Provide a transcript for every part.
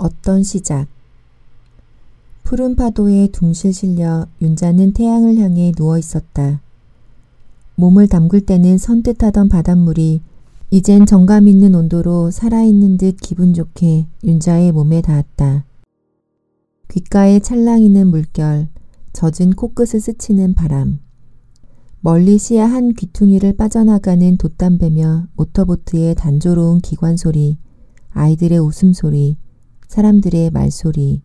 어떤 시작 푸른 파도에 둥실 실려 윤자는 태양을 향해 누워 있었다. 몸을 담글 때는 선뜻하던 바닷물이 이젠 정감 있는 온도로 살아있는 듯 기분 좋게 윤자의 몸에 닿았다. 귓가에 찰랑이는 물결, 젖은 코끝을 스치는 바람. 멀리 시야 한 귀퉁이를 빠져나가는 돛담배며 모터보트의 단조로운 기관 소리, 아이들의 웃음소리, 사람들의 말소리,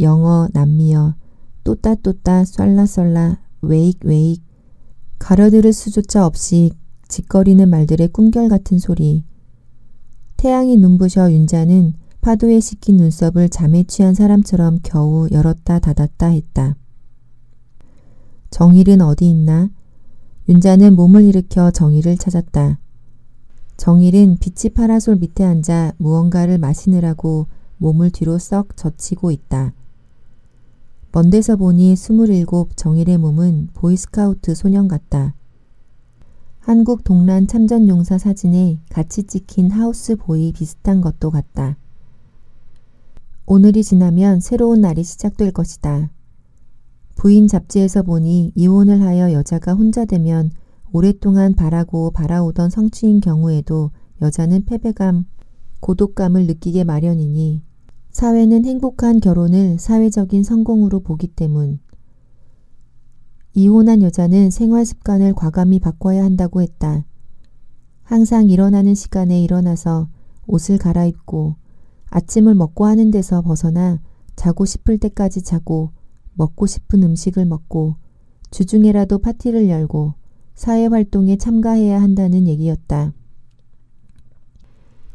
영어, 남미어, 또따또따, 쏠라쏠라, 웨익, 웨익, 가려들을 수조차 없이 짓거리는 말들의 꿈결 같은 소리. 태양이 눈부셔 윤자는 파도에 씻긴 눈썹을 잠에 취한 사람처럼 겨우 열었다 닫았다 했다. 정일은 어디 있나? 윤자는 몸을 일으켜 정일을 찾았다. 정일은 빛이 파라솔 밑에 앉아 무언가를 마시느라고 몸을 뒤로 썩 젖히고 있다. 먼 데서 보니 스물일곱 정일의 몸은 보이스카우트 소년 같다. 한국 동란 참전용사 사진에 같이 찍힌 하우스보이 비슷한 것도 같다. 오늘이 지나면 새로운 날이 시작될 것이다. 부인 잡지에서 보니 이혼을 하여 여자가 혼자 되면 오랫동안 바라고 바라오던 성취인 경우에도 여자는 패배감, 고독감을 느끼게 마련이니 사회는 행복한 결혼을 사회적인 성공으로 보기 때문 이혼한 여자는 생활 습관을 과감히 바꿔야 한다고 했다. 항상 일어나는 시간에 일어나서 옷을 갈아입고 아침을 먹고 하는 데서 벗어나 자고 싶을 때까지 자고 먹고 싶은 음식을 먹고 주중에라도 파티를 열고 사회 활동에 참가해야 한다는 얘기였다.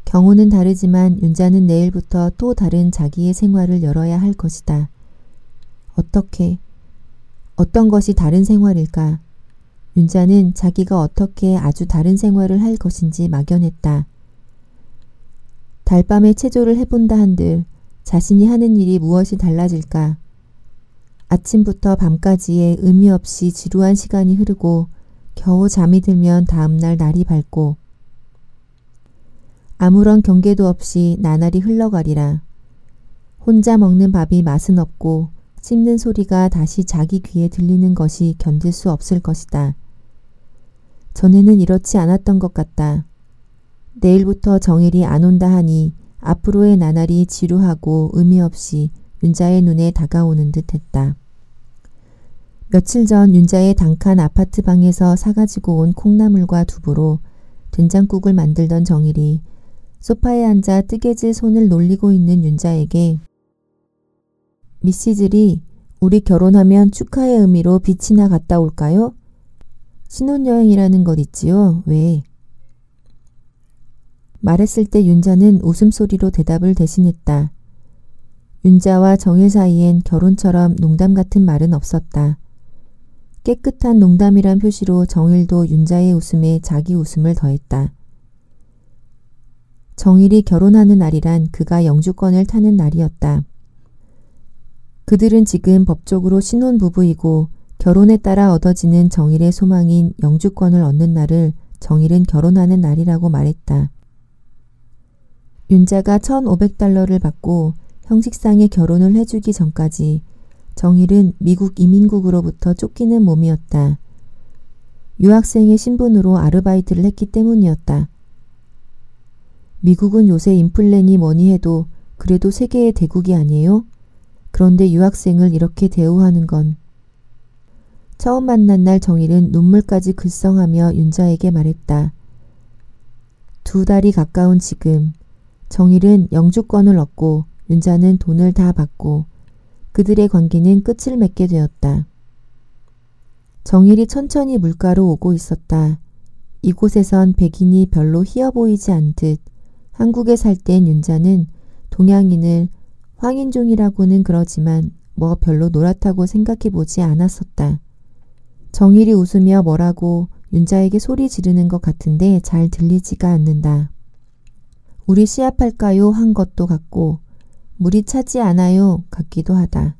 경우는 다르지만 윤자는 내일부터 또 다른 자기의 생활을 열어야 할 것이다. 어떻게, 어떤 것이 다른 생활일까? 윤자는 자기가 어떻게 아주 다른 생활을 할 것인지 막연했다. 달밤에 체조를 해본다 한들 자신이 하는 일이 무엇이 달라질까? 아침부터 밤까지의 의미 없이 지루한 시간이 흐르고 겨우 잠이 들면 다음날 날이 밝고 아무런 경계도 없이 나날이 흘러가리라. 혼자 먹는 밥이 맛은 없고 씹는 소리가 다시 자기 귀에 들리는 것이 견딜 수 없을 것이다. 전에는 이렇지 않았던 것 같다. 내일부터 정일이 안 온다 하니 앞으로의 나날이 지루하고 의미 없이 윤자의 눈에 다가오는 듯 했다. 며칠 전 윤자의 단칸 아파트 방에서 사가지고 온 콩나물과 두부로 된장국을 만들던 정일이 소파에 앉아 뜨개질 손을 놀리고 있는 윤자에게 미시즐이 우리 결혼하면 축하의 의미로 빛이나 갔다 올까요? 신혼여행이라는 것 있지요? 왜? 말했을 때 윤자는 웃음소리로 대답을 대신했다. 윤자와 정일 사이엔 결혼처럼 농담 같은 말은 없었다. 깨끗한 농담이란 표시로 정일도 윤자의 웃음에 자기 웃음을 더했다. 정일이 결혼하는 날이란 그가 영주권을 타는 날이었다. 그들은 지금 법적으로 신혼부부이고 결혼에 따라 얻어지는 정일의 소망인 영주권을 얻는 날을 정일은 결혼하는 날이라고 말했다. 윤자가 1,500달러를 받고 형식상의 결혼을 해주기 전까지 정일은 미국 이민국으로부터 쫓기는 몸이었다. 유학생의 신분으로 아르바이트를 했기 때문이었다. 미국은 요새 인플레니 뭐니 해도 그래도 세계의 대국이 아니에요? 그런데 유학생을 이렇게 대우하는 건 처음 만난 날 정일은 눈물까지 글썽하며 윤자에게 말했다. 두 달이 가까운 지금 정일은 영주권을 얻고 윤자는 돈을 다 받고 그들의 관계는 끝을 맺게 되었다. 정일이 천천히 물가로 오고 있었다. 이곳에선 백인이 별로 희어 보이지 않듯 한국에 살 땐 윤자는 동양인을 황인종이라고는 그러지만 뭐 별로 노랗다고 생각해 보지 않았었다. 정일이 웃으며 뭐라고 윤자에게 소리 지르는 것 같은데 잘 들리지가 않는다. 우리 시합할까요? 한 것도 같고 물이 차지 않아요? 같기도 하다.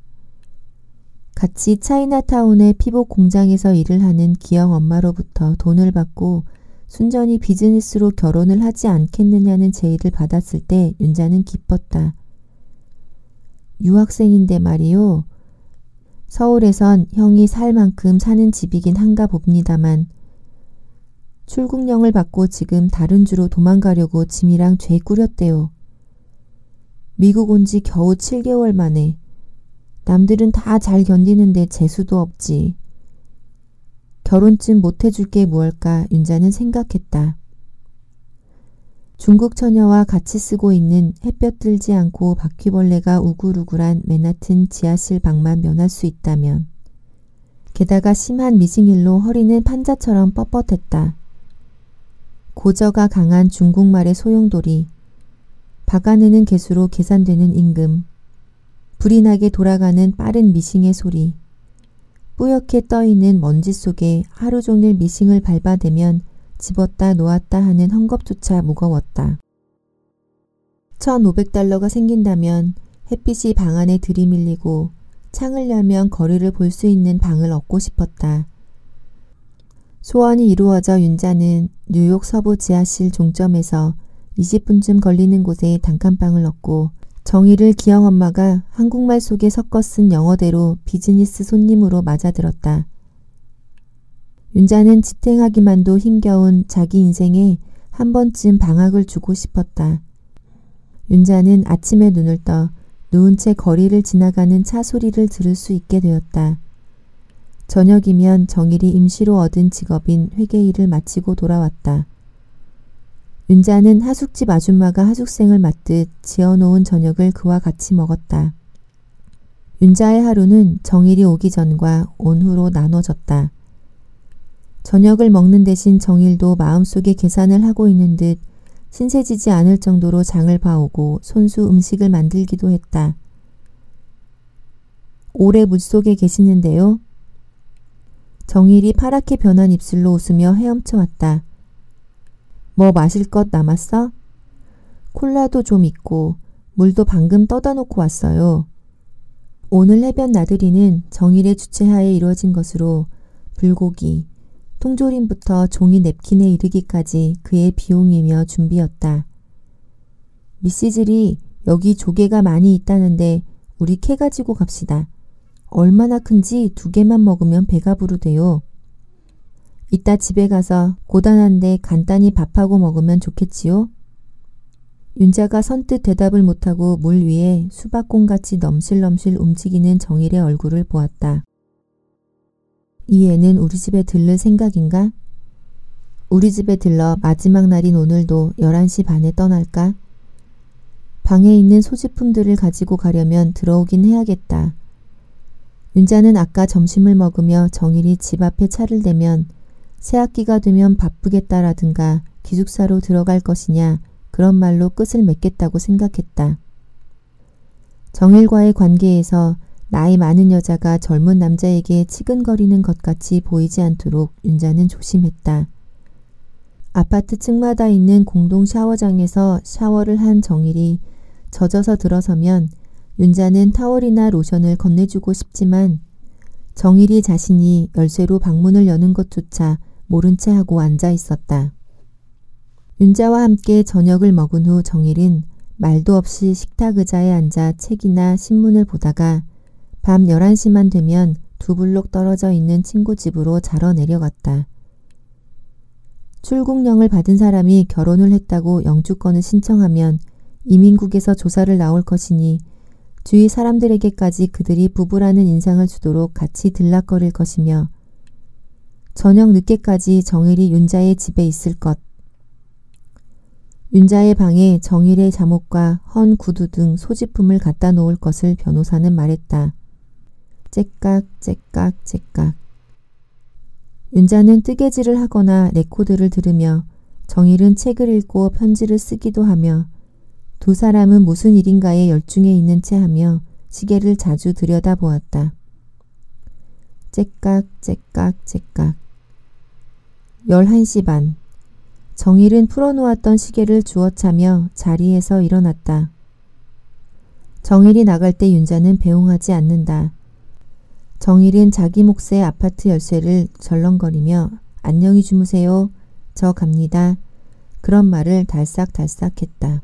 같이 차이나타운의 피복 공장에서 일을 하는 기영 엄마로부터 돈을 받고 순전히 비즈니스로 결혼을 하지 않겠느냐는 제의를 받았을 때 윤자는 기뻤다. 유학생인데 말이요. 서울에선 형이 살 만큼 사는 집이긴 한가 봅니다만 출국령을 받고 지금 다른 주로 도망가려고 짐이랑 죄 꾸렸대요. 미국 온 지 겨우 7개월 만에 남들은 다 잘 견디는데 재수도 없지. 결혼쯤 못해줄 게 무엇일까 윤자는 생각했다. 중국 처녀와 같이 쓰고 있는 햇볕 들지 않고 바퀴벌레가 우글우글한 맨하튼 지하실 방만 면할 수 있다면 게다가 심한 미싱일로 허리는 판자처럼 뻣뻣했다. 고저가 강한 중국말의 소용돌이, 박아내는 개수로 계산되는 임금, 불이 나게 돌아가는 빠른 미싱의 소리, 뿌옇게 떠있는 먼지 속에 하루 종일 미싱을 밟아대면 집었다 놓았다 하는 헝겊조차 무거웠다. 1500달러가 생긴다면 햇빛이 방 안에 들이밀리고 창을 열면 거리를 볼 수 있는 방을 얻고 싶었다. 소원이 이루어져 윤자는 뉴욕 서부 지하실 종점에서 20분쯤 걸리는 곳에 단칸방을 얻고 정의를 기영 엄마가 한국말 속에 섞어 쓴 영어대로 비즈니스 손님으로 맞아들었다. 윤자는 지탱하기만도 힘겨운 자기 인생에 한 번쯤 방학을 주고 싶었다. 윤자는 아침에 눈을 떠 누운 채 거리를 지나가는 차 소리를 들을 수 있게 되었다. 저녁이면 정일이 임시로 얻은 직업인 회계 일을 마치고 돌아왔다. 윤자는 하숙집 아줌마가 하숙생을 맞듯 지어놓은 저녁을 그와 같이 먹었다. 윤자의 하루는 정일이 오기 전과 온 후로 나눠졌다. 저녁을 먹는 대신 정일도 마음속에 계산을 하고 있는 듯 신세지지 않을 정도로 장을 봐오고 손수 음식을 만들기도 했다. 오래 물속에 계시는데요. 정일이 파랗게 변한 입술로 웃으며 헤엄쳐 왔다. 뭐 마실 것 남았어? 콜라도 좀 있고 물도 방금 떠다 놓고 왔어요. 오늘 해변 나들이는 정일의 주최하에 이루어진 것으로 불고기, 통조림부터 종이 냅킨에 이르기까지 그의 비용이며 준비였다. 미시즐이 여기 조개가 많이 있다는데 우리 캐 가지고 갑시다. 얼마나 큰지 두 개만 먹으면 배가 부르대요. 이따 집에 가서 고단한데 간단히 밥하고 먹으면 좋겠지요? 윤자가 선뜻 대답을 못하고 물 위에 수박공같이 넘실넘실 움직이는 정일의 얼굴을 보았다. 이 애는 우리 집에 들를 생각인가? 우리 집에 들러 마지막 날인 오늘도 11시 반에 떠날까? 방에 있는 소지품들을 가지고 가려면 들어오긴 해야겠다. 윤자는 아까 점심을 먹으며 정일이 집 앞에 차를 대면 새학기가 되면 바쁘겠다라든가 기숙사로 들어갈 것이냐 그런 말로 끝을 맺겠다고 생각했다. 정일과의 관계에서 나이 많은 여자가 젊은 남자에게 치근거리는 것 같이 보이지 않도록 윤자는 조심했다. 아파트 층마다 있는 공동 샤워장에서 샤워를 한 정일이 젖어서 들어서면 윤자는 타월이나 로션을 건네주고 싶지만 정일이 자신이 열쇠로 방문을 여는 것조차 모른 채 하고 앉아 있었다. 윤자와 함께 저녁을 먹은 후 정일은 말도 없이 식탁 의자에 앉아 책이나 신문을 보다가 밤 11시만 되면 두 블록 떨어져 있는 친구 집으로 자러 내려갔다. 출국령을 받은 사람이 결혼을 했다고 영주권을 신청하면 이민국에서 조사를 나올 것이니 주위 사람들에게까지 그들이 부부라는 인상을 주도록 같이 들락거릴 것이며 저녁 늦게까지 정일이 윤자의 집에 있을 것. 윤자의 방에 정일의 잠옷과 헌 구두 등 소지품을 갖다 놓을 것을 변호사는 말했다. 째깍 째깍 째깍 윤자는 뜨개질을 하거나 레코드를 들으며 정일은 책을 읽고 편지를 쓰기도 하며 두 사람은 무슨 일인가에 열중해 있는 채 하며 시계를 자주 들여다보았다. 째깍 째깍 째깍 11시 반 정일은 풀어놓았던 시계를 주워차며 자리에서 일어났다. 정일이 나갈 때 윤자는 배웅하지 않는다. 정일은 자기 몫의 아파트 열쇠를 절렁거리며 안녕히 주무세요. 저 갑니다. 그런 말을 달싹달싹 했다.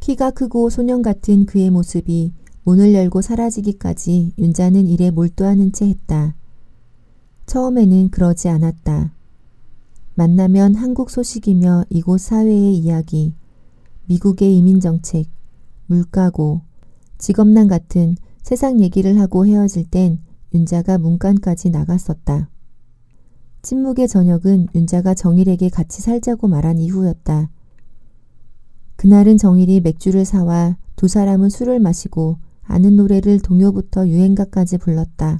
키가 크고 소년 같은 그의 모습이 문을 열고 사라지기까지 윤자는 일에 몰두하는 채 했다. 처음에는 그러지 않았다. 만나면 한국 소식이며 이곳 사회의 이야기, 미국의 이민 정책, 물가고, 직업난 같은 세상 얘기를 하고 헤어질 땐 윤자가 문간까지 나갔었다. 침묵의 저녁은 윤자가 정일에게 같이 살자고 말한 이후였다. 그날은 정일이 맥주를 사와 두 사람은 술을 마시고 아는 노래를 동요부터 유행가까지 불렀다.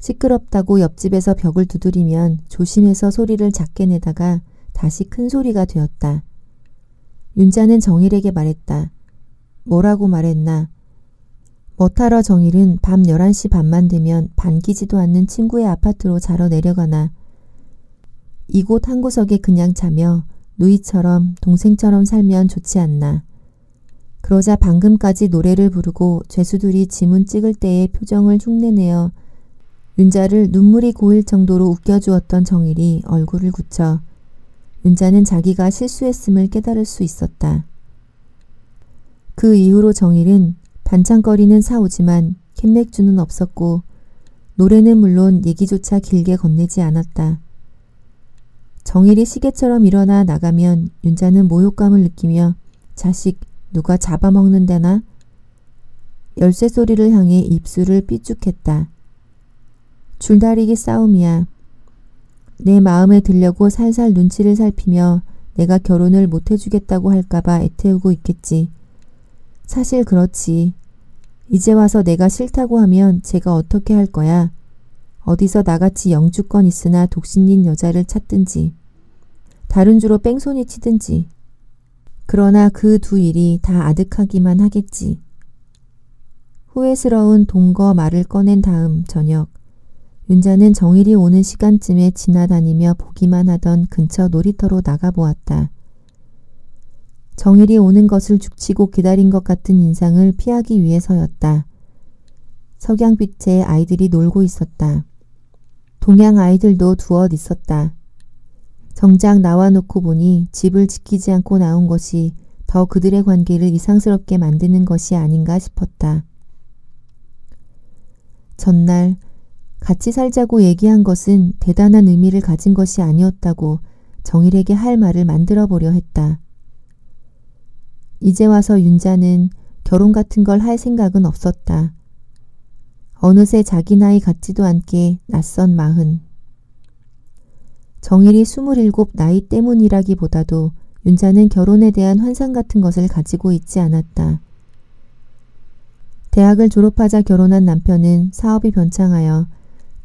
시끄럽다고 옆집에서 벽을 두드리면 조심해서 소리를 작게 내다가 다시 큰 소리가 되었다. 윤자는 정일에게 말했다. 뭐라고 말했나? 뭐타러 정일은 밤 11시 반만 되면 반기지도 않는 친구의 아파트로 자러 내려가나 이곳 한 구석에 그냥 자며 누이처럼 동생처럼 살면 좋지 않나. 그러자 방금까지 노래를 부르고 죄수들이 지문 찍을 때의 표정을 흉내내어 윤자를 눈물이 고일 정도로 웃겨주었던 정일이 얼굴을 굳혀 윤자는 자기가 실수했음을 깨달을 수 있었다. 그 이후로 정일은 반창거리는 사오지만 캔맥주는 없었고 노래는 물론 얘기조차 길게 건네지 않았다. 정일이 시계처럼 일어나 나가면 윤자는 모욕감을 느끼며 자식 누가 잡아먹는 데나? 열쇠 소리를 향해 입술을 삐죽했다. 줄다리기 싸움이야. 내 마음에 들려고 살살 눈치를 살피며 내가 결혼을 못 해주겠다고 할까봐 애태우고 있겠지. 사실 그렇지. 이제 와서 내가 싫다고 하면 제가 어떻게 할 거야. 어디서 나같이 영주권 있으나 독신인 여자를 찾든지. 다른 주로 뺑소니 치든지. 그러나 그 두 일이 다 아득하기만 하겠지. 후회스러운 동거 말을 꺼낸 다음 저녁 윤자는 정일이 오는 시간쯤에 지나다니며 보기만 하던 근처 놀이터로 나가보았다. 정일이 오는 것을 죽치고 기다린 것 같은 인상을 피하기 위해서였다. 석양빛에 아이들이 놀고 있었다. 동양 아이들도 두엇 있었다. 정작 나와 놓고 보니 집을 지키지 않고 나온 것이 더 그들의 관계를 이상스럽게 만드는 것이 아닌가 싶었다. 전날 같이 살자고 얘기한 것은 대단한 의미를 가진 것이 아니었다고 정일에게 할 말을 만들어 보려 했다. 이제 와서 윤자는 결혼 같은 걸 할 생각은 없었다. 어느새 자기 나이 같지도 않게 낯선 마흔. 정일이 스물일곱 나이 때문이라기보다도 윤자는 결혼에 대한 환상 같은 것을 가지고 있지 않았다. 대학을 졸업하자 결혼한 남편은 사업이 변창하여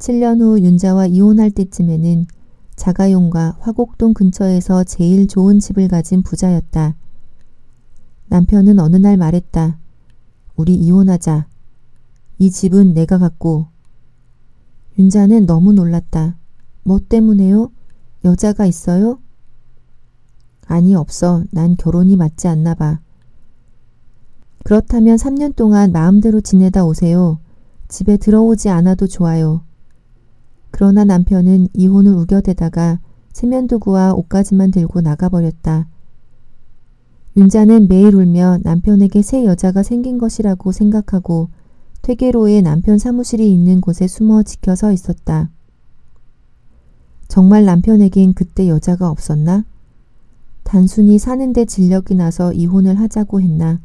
7년 후 윤자와 이혼할 때쯤에는 자가용과 화곡동 근처에서 제일 좋은 집을 가진 부자였다. 남편은 어느 날 말했다. 우리 이혼하자. 이 집은 내가 갖고. 윤자는 너무 놀랐다. 뭐 때문에요? 여자가 있어요? 아니, 없어. 난 결혼이 맞지 않나 봐. 그렇다면 3년 동안 마음대로 지내다 오세요. 집에 들어오지 않아도 좋아요. 그러나 남편은 이혼을 우겨대다가 세면도구와 옷가지만 들고 나가버렸다. 윤자는 매일 울며 남편에게 새 여자가 생긴 것이라고 생각하고 퇴계로에 남편 사무실이 있는 곳에 숨어 지켜서 있었다. 정말 남편에겐 그때 여자가 없었나? 단순히 사는데 진력이 나서 이혼을 하자고 했나?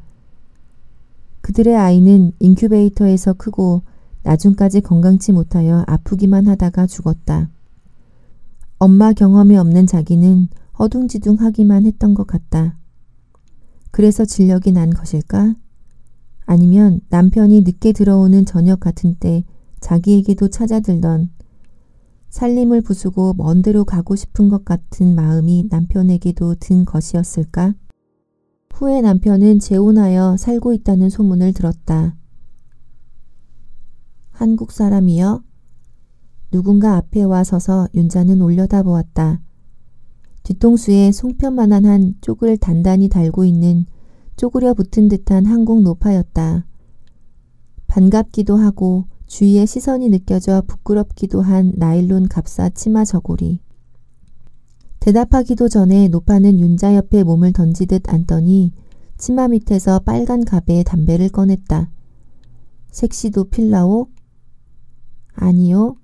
그들의 아이는 인큐베이터에서 크고 나중까지 건강치 못하여 아프기만 하다가 죽었다. 엄마 경험이 없는 자기는 허둥지둥하기만 했던 것 같다. 그래서 진력이 난 것일까? 아니면 남편이 늦게 들어오는 저녁 같은 때 자기에게도 찾아들던 살림을 부수고 먼 데로 가고 싶은 것 같은 마음이 남편에게도 든 것이었을까? 후에 남편은 재혼하여 살고 있다는 소문을 들었다. 한국 사람이여? 누군가 앞에 와 서서 윤자는 올려다 보았다. 뒤통수에 송편만한 한 쪽을 단단히 달고 있는 쪼그려 붙은 듯한 한국 노파였다. 반갑기도 하고 주위의 시선이 느껴져 부끄럽기도 한 나일론 갑사 치마 저고리. 대답하기도 전에 노파는 윤자 옆에 몸을 던지듯 앉더니 치마 밑에서 빨간 갑에 담배를 꺼냈다. 색시도 필라오? 아니요.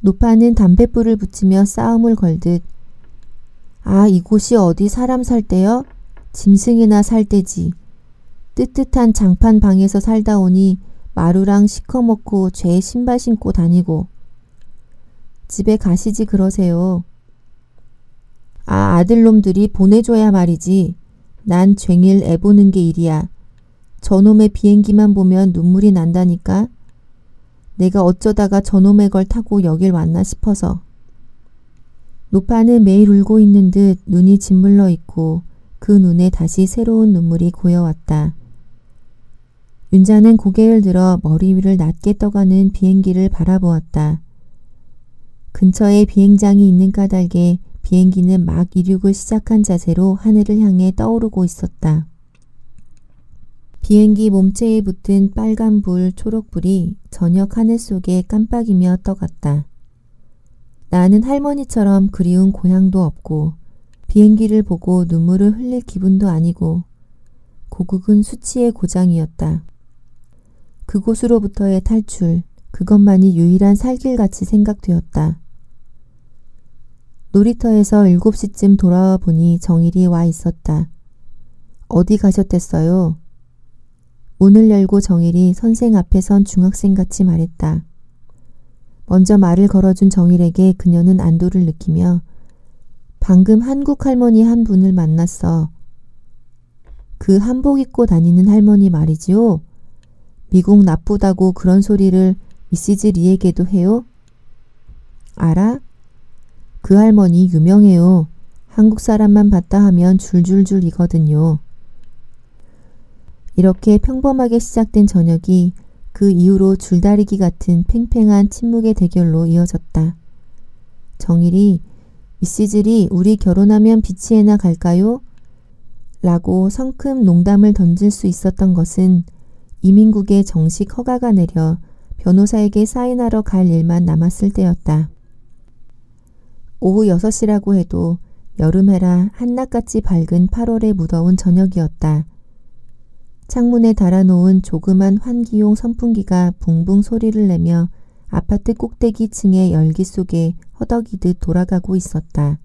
노파는 담뱃불을 붙이며 싸움을 걸듯 아 이곳이 어디 사람 살 때요? 짐승이나 살 때지. 뜨뜻한 장판 방에서 살다 오니 마루랑 시커멓고 죄 신발 신고 다니고 집에 가시지 그러세요. 아 아들놈들이 보내줘야 말이지. 난 쟁일 애보는 게 일이야. 저놈의 비행기만 보면 눈물이 난다니까. 내가 어쩌다가 저놈의 걸 타고 여길 왔나 싶어서. 노파는 매일 울고 있는 듯 눈이 짓물러 있고 그 눈에 다시 새로운 눈물이 고여왔다. 윤자는 고개를 들어 머리 위를 낮게 떠가는 비행기를 바라보았다. 근처에 비행장이 있는 까닭에 비행기는 막 이륙을 시작한 자세로 하늘을 향해 떠오르고 있었다. 비행기 몸체에 붙은 빨간불, 초록불이 저녁 하늘 속에 깜빡이며 떠갔다. 나는 할머니처럼 그리운 고향도 없고 비행기를 보고 눈물을 흘릴 기분도 아니고 고국은 수치의 고장이었다. 그곳으로부터의 탈출, 그것만이 유일한 살길같이 생각되었다. 놀이터에서 7시쯤 돌아와 보니 정일이 와 있었다. 어디 가셨댔어요? 문을 열고 정일이 선생 앞에 선 중학생같이 말했다. 먼저 말을 걸어준 정일에게 그녀는 안도를 느끼며 방금 한국 할머니 한 분을 만났어. 그 한복 입고 다니는 할머니 말이지요. 미국 나쁘다고 그런 소리를 미시즈 리에게도 해요? 알아? 그 할머니 유명해요. 한국 사람만 봤다 하면 줄줄줄 이거든요. 이렇게 평범하게 시작된 저녁이 그 이후로 줄다리기 같은 팽팽한 침묵의 대결로 이어졌다. 정일이 미시즈리 우리 결혼하면 비치에나 갈까요? 라고 성큼 농담을 던질 수 있었던 것은 이민국의 정식 허가가 내려 변호사에게 사인하러 갈 일만 남았을 때였다. 오후 6시라고 해도 여름해라 한낮같이 밝은 8월의 무더운 저녁이었다. 창문에 달아놓은 조그만 환기용 선풍기가 붕붕 소리를 내며 아파트 꼭대기 층의 열기 속에 허덕이듯 돌아가고 있었다.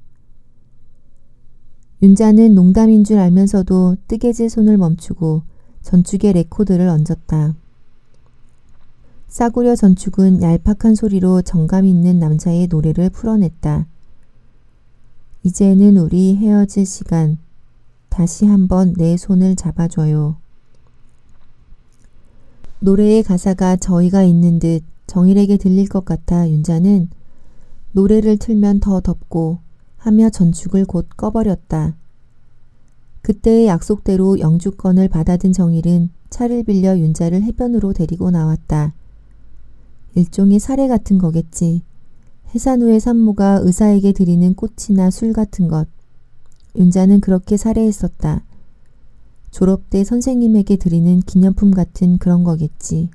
윤자는 농담인 줄 알면서도 뜨개질 손을 멈추고 전축에 레코드를 얹었다. 싸구려 전축은 얄팍한 소리로 정감 있는 남자의 노래를 풀어냈다. 이제는 우리 헤어질 시간. 다시 한번 내 손을 잡아줘요. 노래의 가사가 저희가 있는 듯 정일에게 들릴 것 같아 윤자는 노래를 틀면 더 덥고 하며 전축을 곧 꺼버렸다. 그때의 약속대로 영주권을 받아든 정일은 차를 빌려 윤자를 해변으로 데리고 나왔다. 일종의 사례 같은 거겠지. 해산 후의 산모가 의사에게 드리는 꽃이나 술 같은 것. 윤자는 그렇게 살해했었다. 졸업 때 선생님에게 드리는 기념품 같은 그런 거겠지.